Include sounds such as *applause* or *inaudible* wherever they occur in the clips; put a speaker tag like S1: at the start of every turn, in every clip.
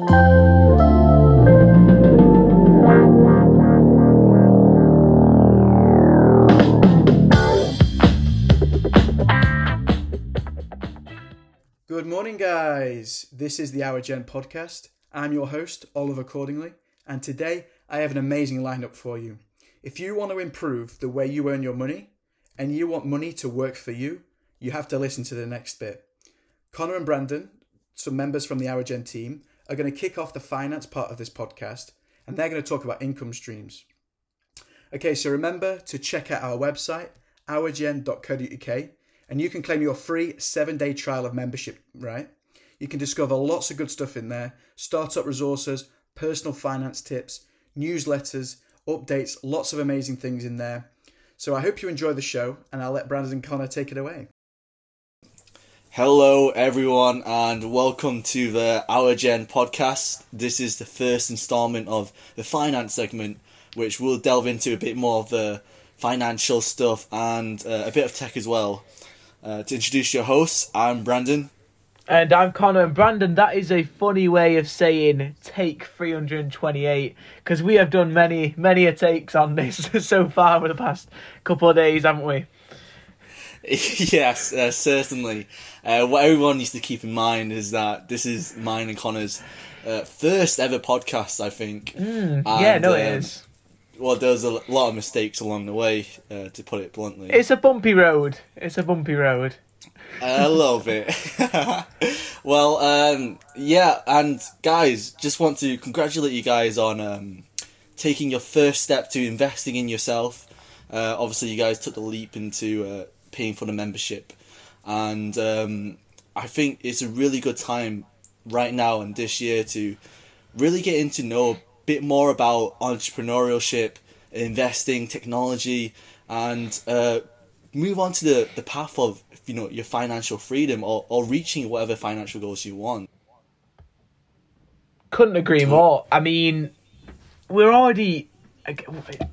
S1: Good morning, guys. This is the Our Gen podcast. I'm your host, Oliver Cordingly, and today I have an amazing lineup for you. If you want to improve the way you earn your money and you want money to work for you, you have to listen to the next bit. Connor and Brandon, some members from the Our Gen team, are going to kick off the finance part of this podcast and they're going to talk about income streams. Okay, so remember to check out our website, ourgen.co.uk, and you can claim your free seven day trial of membership, right? You can discover lots of good stuff in there startup resources, personal finance tips, newsletters, updates, lots of amazing things in there. So I hope you enjoy the show, and I'll let Brandon and Connor take it away.
S2: Hello, everyone, and welcome to the Our Gen podcast. This is the first installment of the finance segment, which we'll delve into a bit more of the financial stuff and uh, a bit of tech as well. Uh, to introduce your hosts, I'm Brandon.
S3: And I'm Connor and Brandon. That is a funny way of saying take 328 because we have done many, many a takes on this *laughs* so far over the past couple of days, haven't we? *laughs*
S2: yes, uh, certainly. Uh, what everyone needs to keep in mind is that this is mine and Connor's uh, first ever podcast, I think.
S3: Mm, yeah, no, it
S2: um,
S3: is.
S2: Well, there's a lot of mistakes along the way, uh, to put it bluntly.
S3: It's a bumpy road. It's a bumpy road.
S2: a little bit. *laughs* well, um, yeah, and guys, just want to congratulate you guys on um, taking your first step to investing in yourself. Uh, obviously, you guys took the leap into uh, paying for the membership, and um, I think it's a really good time right now and this year to really get into know a bit more about entrepreneurship, investing, technology, and uh, move on to the, the path of you know your financial freedom or, or reaching whatever financial goals you want.
S3: Couldn't agree more. I mean, we're already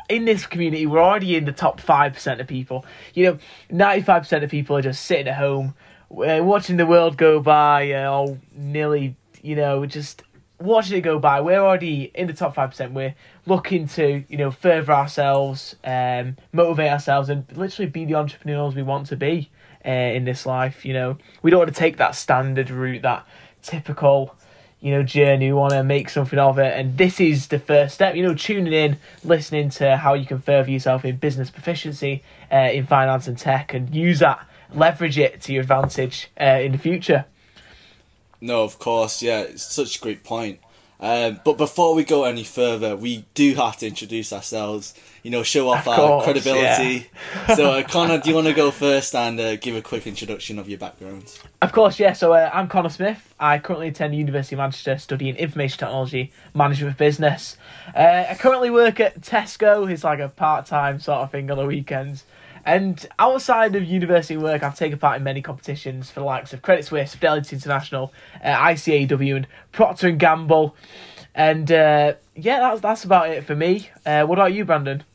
S3: in this community. We're already in the top five percent of people. You know, ninety five percent of people are just sitting at home, uh, watching the world go by, uh, or nearly, you know, just watching it go by. We're already in the top five percent. We're looking to, you know, further ourselves, um, motivate ourselves, and literally be the entrepreneurs we want to be uh, in this life. You know, we don't want to take that standard route, that typical, you know, journey. We want to make something of it, and this is the first step. You know, tuning in, listening to how you can further yourself in business proficiency, uh, in finance and tech, and use that, leverage it to your advantage uh, in the future.
S2: No, of course, yeah, it's such a great point. Um, but before we go any further, we do have to introduce ourselves. You know, show off
S3: Of
S2: our
S3: course,
S2: credibility. so, uh, *laughs* Connor, do you want to go first and uh, give a quick introduction of your background?
S3: Of course, yeah. So uh, I'm Connor Smith. I currently attend the University of Manchester studying information technology, management of business. Uh, I currently work at Tesco. It's like a part-time sort of thing on the weekends. And outside of university work, I've taken part in many competitions for the likes of Credit Suisse, Fidelity International, uh, ICAW, and Procter and Gamble. And uh, yeah, that's that's about it for me. Uh, what about you, Brandon?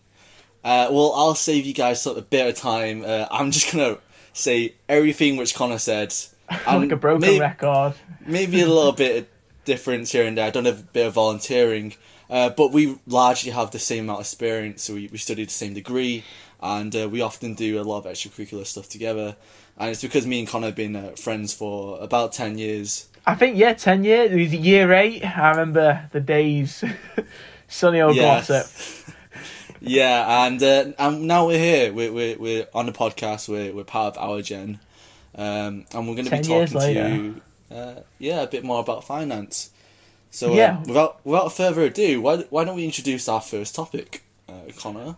S2: Uh, well, I'll save you guys sort of a bit of time. Uh, I'm just gonna say everything which Connor said. *laughs*
S3: like a broken
S2: may-
S3: record.
S2: maybe a little bit of difference here and there. I've done a bit of volunteering, uh, but we largely have the same amount of experience. So we, we studied the same degree, and uh, we often do a lot of extracurricular stuff together. And it's because me and Connor have been uh, friends for about 10 years.
S3: I think yeah, ten years. It was year eight. I remember the days. *laughs* Sunny old
S2: Yes.
S3: gossip. *laughs*
S2: Yeah, and uh, and now we're here. We're, we're, we're on the podcast. We're, we're part of our gen. Um, and we're going to be talking to you, uh, yeah, a bit more about finance. So,
S3: Yeah.
S2: uh, without without further ado, why, why don't we introduce our first topic, uh, Connor?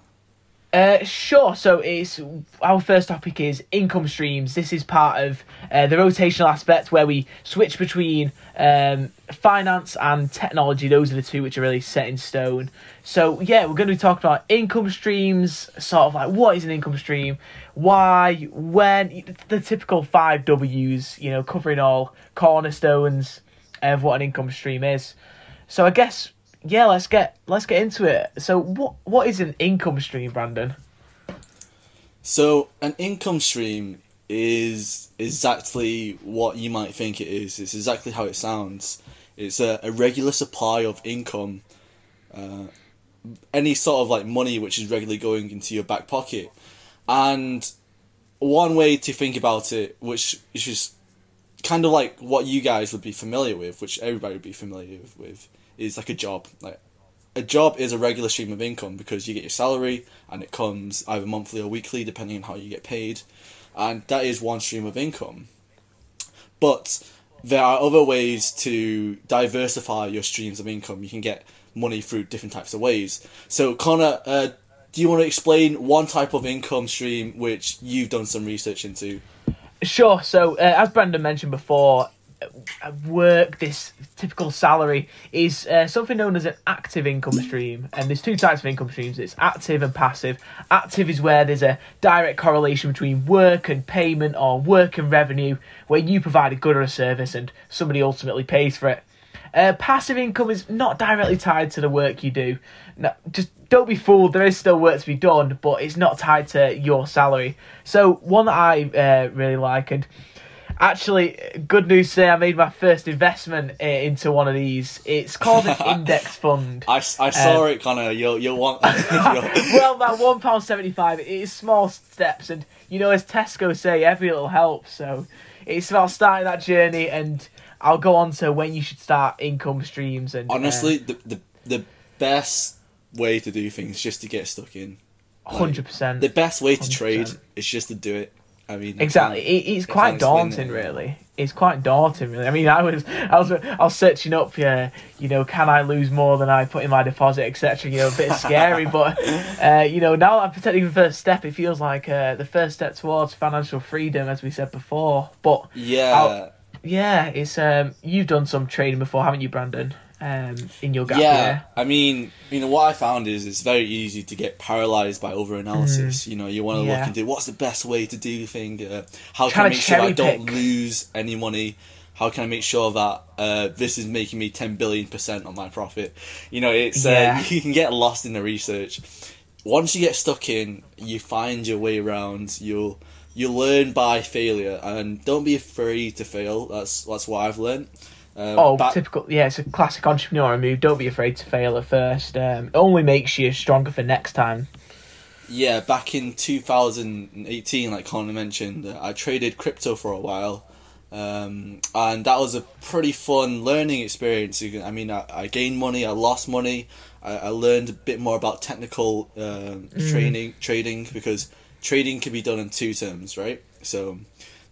S3: Uh, sure. So it's our first topic is income streams. This is part of uh, the rotational aspect where we switch between um, finance and technology. Those are the two which are really set in stone. So yeah, we're going to be talking about income streams. Sort of like what is an income stream, why, when, the typical five Ws. You know, covering all cornerstones of what an income stream is. So I guess yeah, let's get let's get into it. So what what is an income stream, Brandon?
S2: So, an income stream is exactly what you might think it is. It's exactly how it sounds. It's a, a regular supply of income, uh, any sort of like money which is regularly going into your back pocket, and one way to think about it, which is just kind of like what you guys would be familiar with, which everybody would be familiar with, is like a job. Like a job is a regular stream of income because you get your salary and it comes either monthly or weekly depending on how you get paid, and that is one stream of income. But there are other ways to diversify your streams of income. You can get money through different types of ways. So, Connor, uh, do you want to explain one type of income stream which you've done some research into?
S3: Sure. So, uh, as Brandon mentioned before, work, this typical salary, is uh, something known as an active income stream. And there's two types of income streams it's active and passive. Active is where there's a direct correlation between work and payment or work and revenue, where you provide a good or a service and somebody ultimately pays for it. Uh, passive income is not directly tied to the work you do. No, just don't be fooled. There is still work to be done, but it's not tied to your salary. So one that I uh, really like, and actually, good news today. I made my first investment uh, into one of these. It's called an *laughs* index fund.
S2: I, I saw um, it, Connor. You'll you'll want. *laughs* *laughs*
S3: well, that one pound seventy five. It is small steps, and you know, as Tesco say, every little helps. So it's about starting that journey, and I'll go on to when you should start income streams. And
S2: honestly, uh, the the the best way to do things just to get stuck in.
S3: Hundred percent.
S2: The best way to 100%. trade is just to do it. I mean,
S3: exactly. It, it's quite daunting, really. It's quite daunting, really. I mean, I was, I was, I was searching up, yeah, you know, can I lose more than I put in my deposit, etc. You know, a bit *laughs* scary, but uh, you know, now I'm taking the first step. It feels like uh, the first step towards financial freedom, as we said before. But
S2: yeah, I'll,
S3: yeah, it's um, you've done some trading before, haven't you, Brandon? Um, in your gap
S2: yeah,
S3: year.
S2: I mean, you know what I found is it's very easy to get paralyzed by over analysis. Mm. You know, you want to yeah. look into what's the best way to do things. Uh, how can I make sure I don't lose any money? How can I make sure that uh, this is making me ten billion percent on my profit? You know, it's uh, yeah. uh, you can get lost in the research. Once you get stuck in, you find your way around. You'll you learn by failure, and don't be afraid to fail. That's that's what I've learned.
S3: Um, oh, typical. Yeah, it's a classic entrepreneur move. Don't be afraid to fail at first. Um, it only makes you stronger for next time.
S2: Yeah, back in 2018, like Connor mentioned, I traded crypto for a while. Um, and that was a pretty fun learning experience. I mean, I, I gained money, I lost money, I, I learned a bit more about technical um, mm. training, trading because trading can be done in two terms, right? So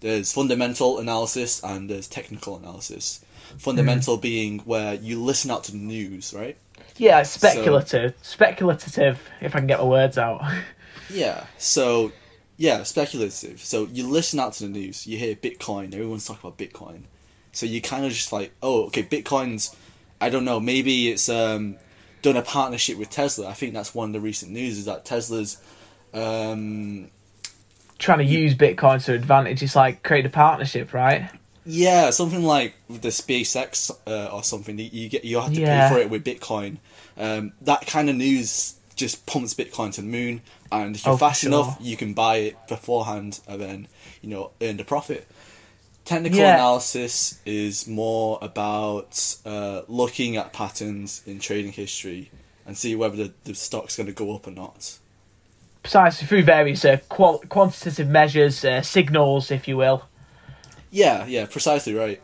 S2: there's fundamental analysis and there's technical analysis fundamental mm. being where you listen out to the news, right?
S3: Yeah, speculative, so, speculative. If I can get my words out. *laughs*
S2: yeah. So, yeah, speculative. So you listen out to the news. You hear Bitcoin. Everyone's talking about Bitcoin. So you kind of just like, oh, okay, Bitcoin's. I don't know. Maybe it's um, done a partnership with Tesla. I think that's one of the recent news is that Tesla's. Um,
S3: trying to use Bitcoin to advantage. It's like create a partnership, right?
S2: Yeah, something like the SpaceX uh, or something. You get you have to yeah. pay for it with Bitcoin. Um, that kind of news just pumps Bitcoin to the moon, and if you're oh, fast sure. enough, you can buy it beforehand and then you know earn the profit. Technical yeah. analysis is more about uh, looking at patterns in trading history and see whether the, the stock's going to go up or not.
S3: Precisely through various uh, qual- quantitative measures, uh, signals, if you will.
S2: Yeah, yeah, precisely right.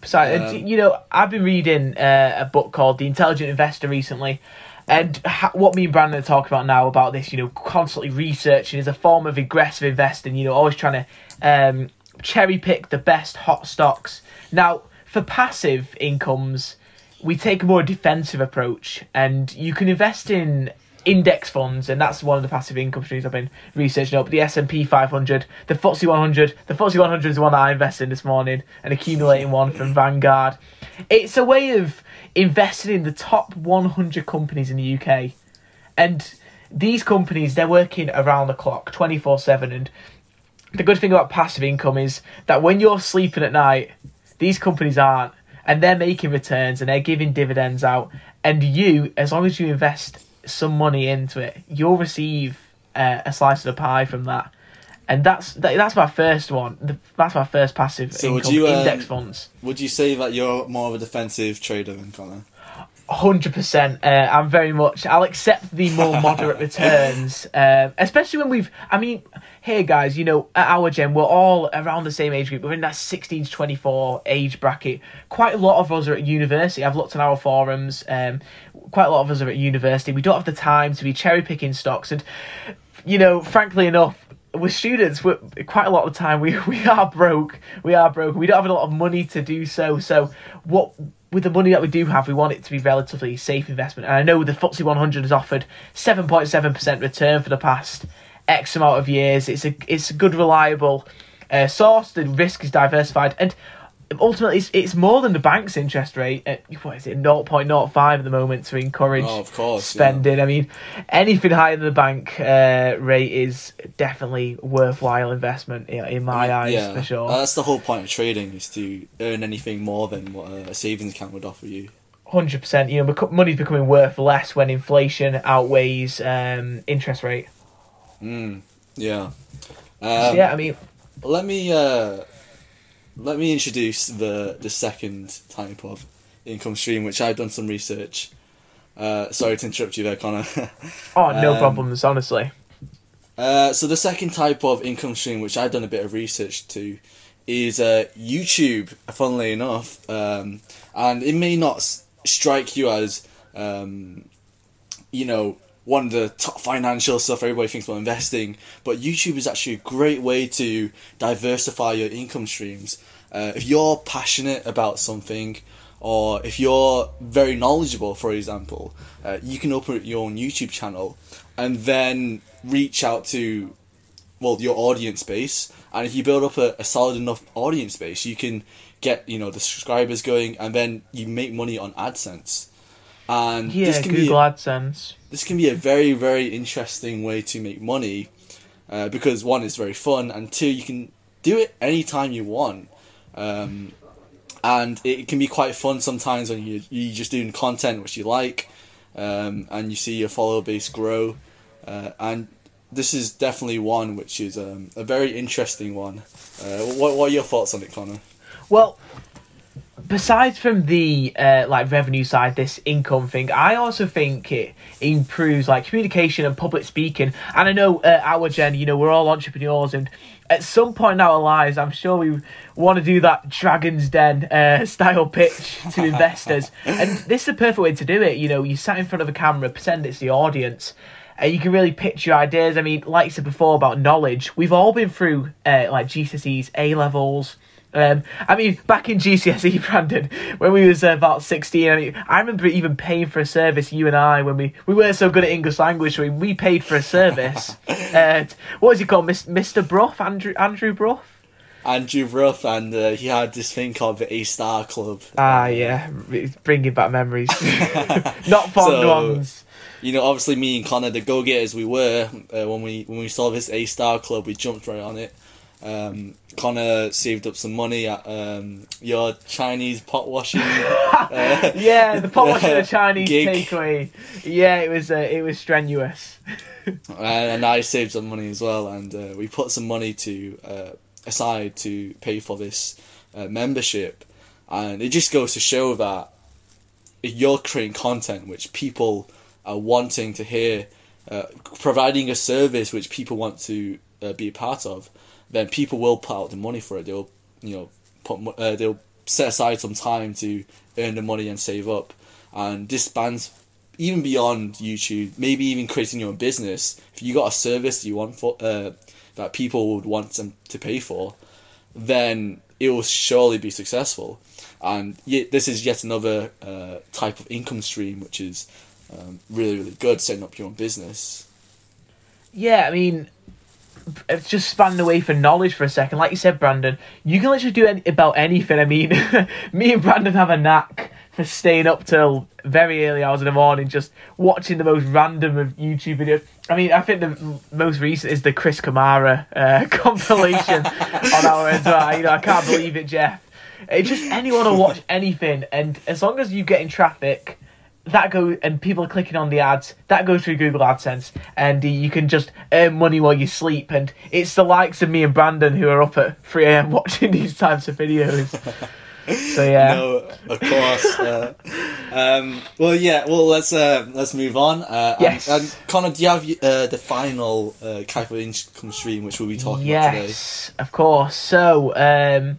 S3: Precisely. Um, you know, I've been reading uh, a book called The Intelligent Investor recently, and ha- what me and Brandon are talking about now about this, you know, constantly researching is a form of aggressive investing. You know, always trying to um, cherry pick the best hot stocks. Now, for passive incomes, we take a more defensive approach, and you can invest in index funds, and that's one of the passive income streams I've been researching up. The S and P 500, the FTSE 100. The FTSE 100 is the one that I invested in this morning, and accumulating one from Vanguard. It's a way of investing in the top 100 companies in the UK, and these companies they're working around the clock, 24 seven. And the good thing about passive income is that when you're sleeping at night, these companies aren't, and they're making returns and they're giving dividends out. And you, as long as you invest some money into it, you'll receive uh, a slice of the pie from that. and that's that, that's my first one. The- That's my first passive
S2: So would
S3: income
S2: you, um,
S3: funds.
S2: Would you say that you're more of a defensive trader than Connor?
S3: Hundred percent. Uh, I'm very much. I'll accept the more moderate *laughs* returns, um, especially when we've. I mean, here, guys. You know, at our gen, we're all around the same age group. We're in that 16 to 24 age bracket. Quite a lot of us are at university. I've looked on our forums. Um, quite a lot of us are at university. We don't have the time to be cherry picking stocks, and you know, frankly enough, with students, we're, quite a lot of the time we *laughs* we are broke. We are broke. We don't have a lot of money to do so. So what? With the money that we do have, we want it to be relatively safe investment. And I know the FTSE 100 has offered 7.7% return for the past X amount of years. It's a it's a good, reliable uh, source. The risk is diversified, and ultimately, it's, it's more than the bank's interest rate. At, what is it, 0.05 at the moment to encourage
S2: Oh, of course, yeah.
S3: spending. I mean, anything higher than the bank uh, rate is definitely worthwhile investment in, in my eyes, yeah. for sure.
S2: Uh, that's the whole point of trading is to earn anything more than what a, a savings account would offer you.
S3: Hundred percent. You know, money's becoming worth less when inflation outweighs um, interest rate.
S2: Yeah.
S3: So,
S2: Um,
S3: yeah, I mean,
S2: Let me uh, let me introduce the the second type of income stream, which I've done some research. Uh, sorry to interrupt you there, Connor. *laughs*
S3: oh, no
S2: um,
S3: problems, honestly.
S2: Uh, so the second type of income stream, which I've done a bit of research to, is uh, YouTube. Funnily enough, um, and it may not s- strike you as, um, you know, one of the top financial stuff everybody thinks about investing, but YouTube is actually a great way to diversify your income streams. Uh, if you're passionate about something, or if you're very knowledgeable, for example, uh, you can open your own YouTube channel and then reach out to well your audience base and if you build up a, a solid enough audience base you can get you know the subscribers going and then you make money on AdSense and
S3: Yeah,
S2: this can
S3: Google
S2: be
S3: AdSense.
S2: this can be a very very interesting way to make money uh, because one is very fun and two you can do it anytime you want. Um, and it can be quite fun sometimes when you you're just doing content which you like um, and you see your follower base grow. Uh, and this is definitely one which is um, a very interesting one. Uh, what, what are your thoughts on it Connor?
S3: Well, besides from the uh, like revenue side, this income thing, I also think it improves like communication and public speaking. And I know uh, our gen, you know, we're all entrepreneurs, and at some point in our lives, I'm sure we want to do that Dragon's Den uh, *laughs* style pitch to *laughs* investors. and this is a perfect way to do it. You know, you sat in front of a camera, pretend it's the audience. Uh, you can really pitch your ideas. I mean, like I said before about knowledge, we've all been through uh, like GCSEs, A levels, um, I mean, back in GCSE, *laughs* Brandon, when we was uh, about sixteen, I mean, I remember even paying for a service. You and I, when we we weren't so good at English language, so we, we paid for a service. *laughs* uh, what was he called, Mr. Bruff, Andrew Andrew Bruff?
S2: Andrew Ruff and uh, he had this thing called the A Star Club
S3: Ah, yeah, it's bringing back memories, *laughs* not fond
S2: So-
S3: ones.
S2: you know, obviously me and Connor, the go getters we were, uh, when we when we saw this A Star Club, we jumped right on it. Um, Connor saved up some money at um, your Chinese pot washing. *laughs* uh,
S3: Yeah, the pot washing the *laughs* Chinese
S2: Gig.
S3: takeaway. Yeah, it was uh, it was strenuous. *laughs*
S2: and I saved some money as well, and uh, we put some money to uh, aside to pay for this uh, membership, and it just goes to show that you're creating content which people are wanting to hear, uh, providing a service which people want to uh, be a part of, then people will put out the money for it. They'll you know put uh, they'll set aside some time to earn the money and save up, and this spans even beyond YouTube, maybe even creating your own business, if you got a service you want for uh, that people would want them to pay for, then it will surely be successful. And yet, this is yet another uh, type of income stream, which is um, really, really good. Setting up your own business.
S3: Yeah, I mean, just spanning away for knowledge for a second. Like you said, Brandon, you can literally do any, about anything. I mean, *laughs* me and Brandon have a knack for staying up till very early hours in the morning, just watching the most random of YouTube videos. I mean, I think the most recent is the Chris Kamara uh, *laughs* compilation on our end. You know, I can't believe it, Jeff. It's just anyone will watch anything, and as long as you get in traffic, that go and people are clicking on the ads that goes through google adsense and you can just earn money while you sleep and it's the likes of me and brandon who are up at 3am *laughs* watching these types of videos so *laughs* yeah
S2: No, of course. uh, um, well, yeah. Well, let's uh, let's move on. Uh,
S3: Yes.
S2: And, and Connor, do you have uh, the final uh, type of income stream which we'll be talking about today?
S3: yes of course so um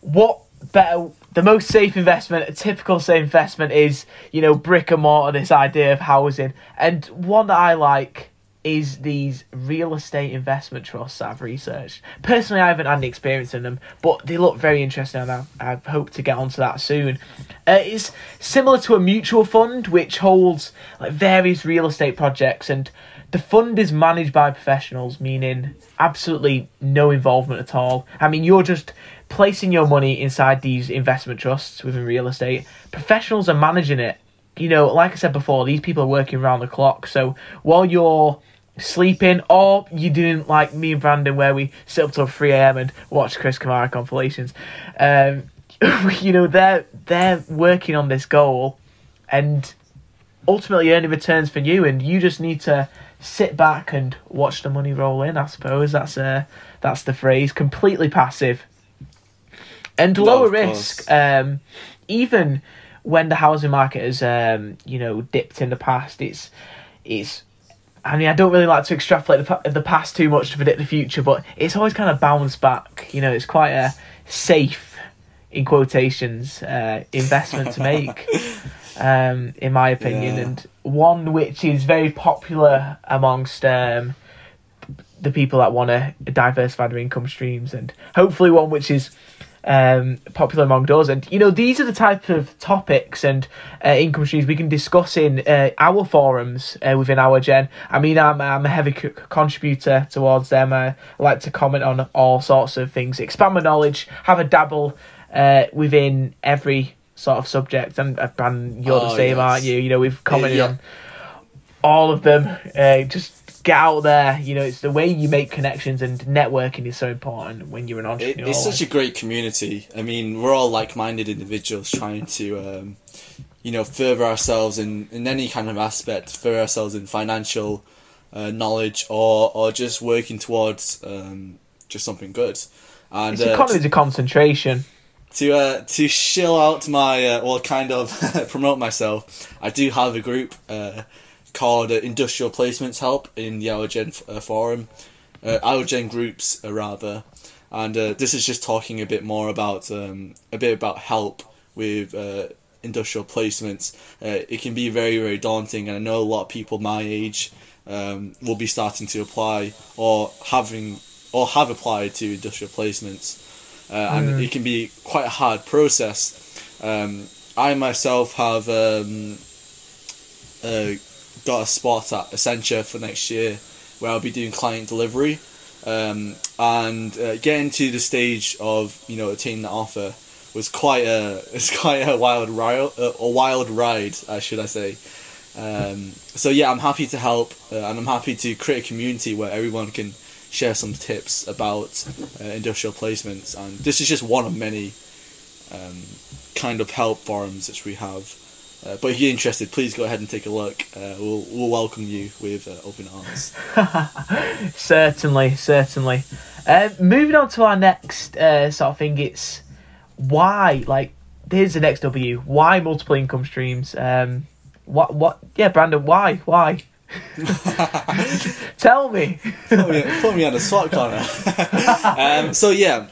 S3: what better the most safe investment a typical safe investment is you know brick and mortar this idea of housing and one that i like is these real estate investment trusts I've researched. Personally, I haven't had any experience in them, but they look very interesting, and I, I hope to get onto that soon. Uh, it's similar to a mutual fund, which holds like various real estate projects, and the fund is managed by professionals, meaning absolutely no involvement at all. I mean, you're just placing your money inside these investment trusts within real estate. Professionals are managing it. You know, like I said before, these people are working around the clock. So while you're sleeping, or you're doing like me and Brandon, where we sit up till three a.m. and watch Chris Kamara compilations, um, *laughs* you know, they're they're working on this goal, and ultimately earning returns for you, and you just need to sit back and watch the money roll in. I suppose that's uh that's the phrase. Completely passive and lower risk. Um, even when the housing market has um you know dipped in the past, it's it's. I mean, I don't really like to extrapolate the, the past too much to predict the future, but it's always kind of bounced back. You know, it's quite a safe, in quotations, uh, investment to make *laughs* um, in my opinion,
S2: Yeah.
S3: and one which is very popular amongst um, the people that want to diversify their income streams, and hopefully one which is um, popular among us. And you know, these are the type of topics and uh, income streams we can discuss in uh, our forums uh, within our gen. I mean, I'm I'm a heavy c- contributor towards them. I like to comment on all sorts of things, expand my knowledge, have a dabble uh, within every sort of subject. And uh, Brandon, you're the
S2: Oh,
S3: same,
S2: yes.
S3: aren't you? You know, we've commented
S2: yeah.
S3: on all of them. Uh, just get out there. You know, it's the way you make connections, and networking is so important when you're an
S2: It,
S3: entrepreneur.
S2: it's such a great community. I mean, we're all like-minded individuals trying to, um, you know, further ourselves in, in any kind of aspect, further ourselves in financial uh, knowledge, or or just working towards um, just something good. And
S3: it's
S2: uh,
S3: economies of concentration.
S2: to uh, to shill out my uh, well, kind of *laughs* promote myself. I do have a group uh, called uh, Industrial Placements Help in the Our Gen uh, forum, uh, Our Gen groups uh, rather, and uh, this is just talking a bit more about um, a bit about help with uh, industrial placements. Uh, it can be very very daunting, and I know a lot of people my age um, will be starting to apply or having or have applied to industrial placements uh, and it can be quite a hard process. Um, I myself have um, uh, got a spot at Accenture for next year where I'll be doing client delivery. Um, and uh, getting to the stage of you know attaining that offer was quite a *laughs* it's quite a wild ride a wild ride uh, should I say um, so yeah I'm happy to help uh, and I'm happy to create a community where everyone can share some tips about uh, industrial placements and this is just one of many um, kind of help forums which we have uh, but if you're interested please go ahead and take a look uh, we'll, we'll welcome you with uh, open arms *laughs*
S3: Certainly, certainly. Uh, moving on to our next uh, sort of thing, it's why, like, here's the next W. Why multiple income streams? Um, what, what, yeah, Brandon, why, why? *laughs* *laughs* Tell me.
S2: put, me, put me on the spot Connor. um, so yeah,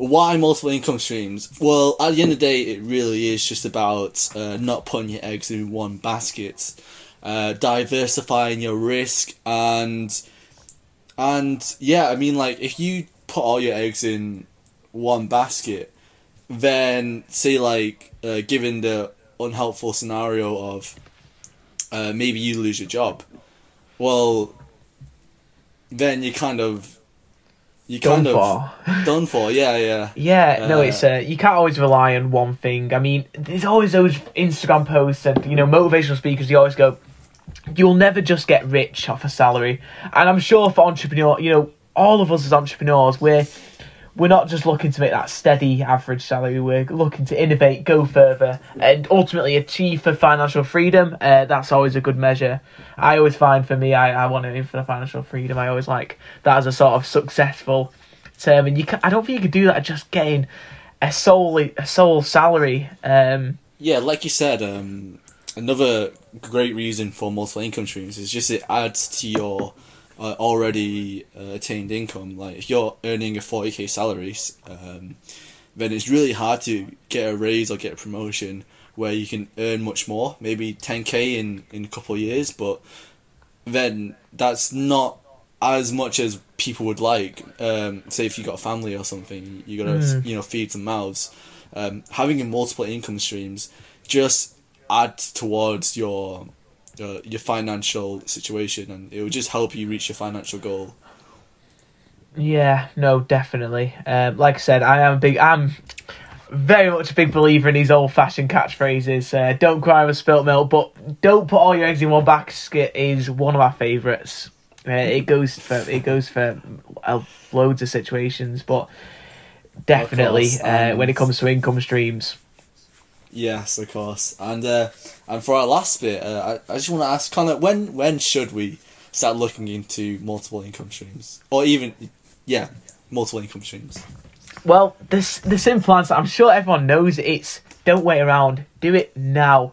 S2: why multiple income streams? Well, at the end of the day, it really is just about uh, not putting your eggs in one basket, uh, diversifying your risk, and and yeah, I mean, like if you put all your eggs in one basket, then say like uh, given the unhelpful scenario of uh, maybe you lose your job, well, then you kind of you
S3: Done
S2: of
S3: for.
S2: done for. Yeah, yeah.
S3: Yeah, no,
S2: Uh,
S3: it's uh, you can't always rely on one thing. I mean, there's always those Instagram posts and you know motivational speakers. You always go, you'll never just get rich off a salary. And I'm sure for entrepreneur, you know, all of us as entrepreneurs, we're we're not just looking to make that steady average salary. We're looking to innovate, go further, and ultimately achieve for financial freedom. Uh, that's always a good measure. I always find for me, I, I want to aim for the financial freedom. I always like that as a sort of successful term, and you can, I don't think you could do that just getting a sole a sole salary. Um,
S2: Yeah, like you said, um, another great reason for multiple income streams is just it adds to your uh, already uh, attained income. Like if you're earning a forty k salary, um, then it's really hard to get a raise or get a promotion where you can earn much more, maybe ten k in in a couple of years, but then that's not as much as people would like. Um, say if you got a family or something, you gotta
S3: Mm.
S2: you know feed some mouths. Um, having multiple income streams just adds towards your uh, your financial situation, and it will just help you reach your financial goal.
S3: Yeah, no, definitely. Um, like I said, I am a big. I'm very much a big believer in these old-fashioned catchphrases. Uh, don't cry over spilt milk, but don't put all your eggs in one basket is one of my favourites. Uh, it goes for it goes for uh, loads of situations, but definitely
S2: course,
S3: uh, when it comes to income streams.
S2: Yes, of course. And uh, and for our last bit, uh, I, I just want to ask Connor, when when should we start looking into multiple income streams, or even yeah, multiple income streams?
S3: Well, this the simple answer. I'm sure everyone knows it's don't wait around. Do it now.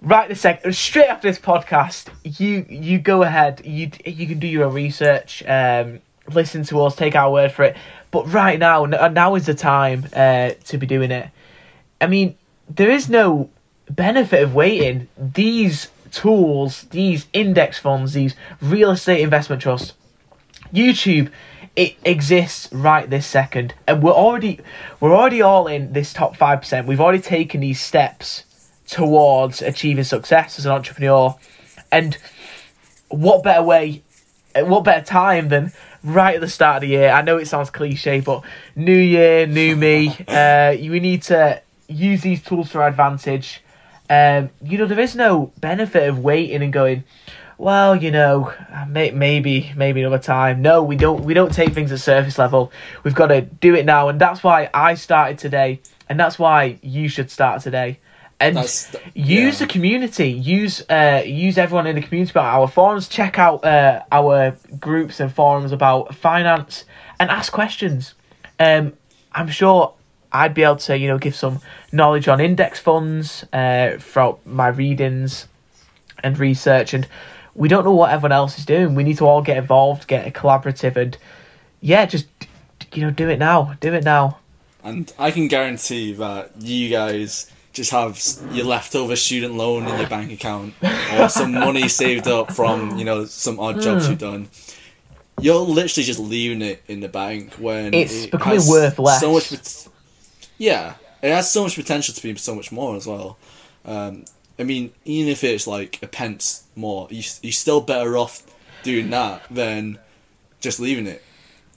S3: Right the second, straight after this podcast, you you go ahead. You you can do your research. Um, listen to us. Take our word for it. But right now, now is the time uh, to be doing it. I mean, there is no benefit of waiting. These tools, these index funds, these real estate investment trusts, YouTube, it exists right this second, and we're already we're already all in this top five percent. We've already taken these steps towards achieving success as an entrepreneur, and what better way, uh, what better time than right at the start of the year? I know it sounds cliche, but new year, new me. *laughs* Uh, we need to use these tools to our advantage. Um, you know, there is no benefit of waiting and going well, you know, may, maybe maybe another time. No, we don't we don't take things at surface level. We've got to do it now, and that's why I started today, and that's why you should start today. And
S2: That's-
S3: use
S2: yeah.
S3: the community, use uh, use everyone in the community about our forums. Check out uh, our groups and forums about finance and ask questions. Um, I'm sure I'd be able to you know give some knowledge on index funds uh, throughout my readings and research and we don't know what everyone else is doing we need to all get involved get a collaborative and yeah just you know do it now do it now
S2: And I can guarantee that you guys just have your leftover student loan in your bank account or *laughs* some money saved up from, you know, some odd jobs you've done. You're literally just leaving it in the bank when
S3: It's
S2: it
S3: becoming worth less.
S2: So much, yeah, it has so much potential to be so much more as well. Um, I mean, even if it's like a pence more, you you're still better off doing that than just leaving it.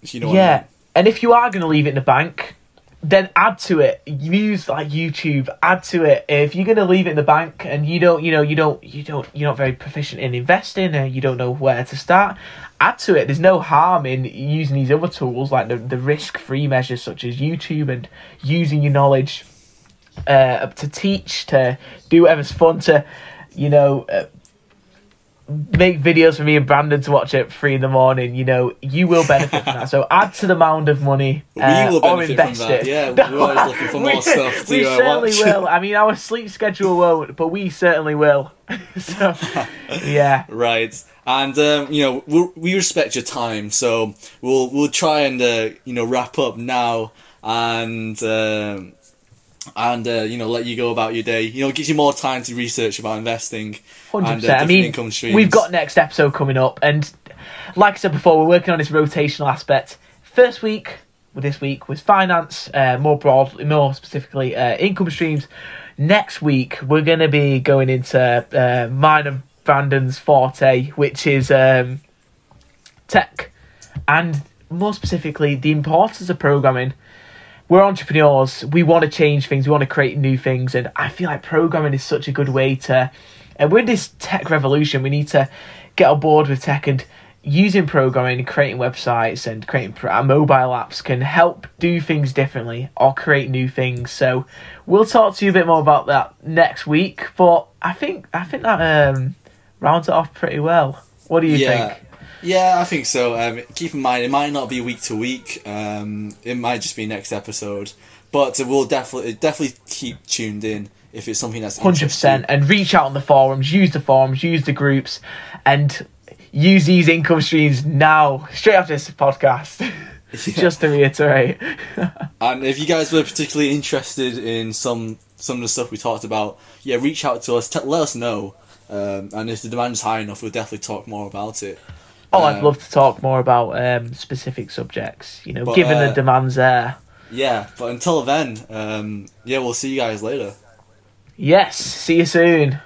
S2: You know what I
S3: yeah
S2: mean?
S3: and if you are going to leave it in the bank then add to it use like youtube add to it if you're going to leave it in the bank and you don't you know you don't you don't you're not very proficient in investing and you don't know where to start add to it. There's no harm in using these other tools like the, the risk free measures such as youtube and using your knowledge uh, to teach, to do whatever's fun, to you know uh, make videos for me and Brandon to watch at three in the morning. You know, you will benefit from that. So *laughs* add to the mound of money uh,
S2: We will
S3: or
S2: benefit from
S3: invest
S2: that.
S3: it.
S2: Yeah, *laughs* we're always looking for more
S3: we,
S2: stuff to,
S3: we
S2: uh,
S3: certainly
S2: watch.
S3: will. I mean, our sleep schedule won't, but we certainly will. *laughs* so yeah.
S2: Right, and um, you know we we respect your time, so we'll we'll try and uh, you know wrap up now and um, and uh, you know let you go about your day. You know, it gives you more time to research about investing
S3: Hundred
S2: and uh,
S3: percent. I mean,
S2: income streams.
S3: we've got next episode coming up, and like I said before, we're working on this rotational aspect. First week, with this week, was finance, uh, more broadly, more specifically, uh, income streams. Next week, we're going to be going into uh, mine and Brandon's forte, which is um, tech, and more specifically, the importance of programming we're entrepreneurs. We want to change things. We want to create new things, and I feel like programming is such a good way to. And we're this tech revolution. We need to get on board with tech and using programming, creating websites, and creating pro- uh, mobile apps can help do things differently or create new things. So we'll talk to you a bit more about that next week. But I think I think that um, rounds it off pretty well. What do you
S2: yeah.
S3: think?
S2: Yeah, I think so. Um, keep in mind, it might not be week to week. Um, it might just be next episode, but we'll definitely definitely keep tuned in if it's something that's
S3: Hundred percent, and reach out on the forums, use the forums, use the groups, and use these income streams now, straight after this podcast. *laughs* *laughs* Just to reiterate. *laughs*
S2: And if you guys were particularly interested in some some of the stuff we talked about, yeah, reach out to us. T- let us know. Um, and if the demand is high enough, we'll definitely talk more about it.
S3: Oh, I'd
S2: Um,
S3: love to talk more about um, specific subjects. You know,
S2: But,
S3: given
S2: uh,
S3: the demands there.
S2: Yeah, but until then, um, yeah, we'll see you guys later.
S3: Yes. See you soon.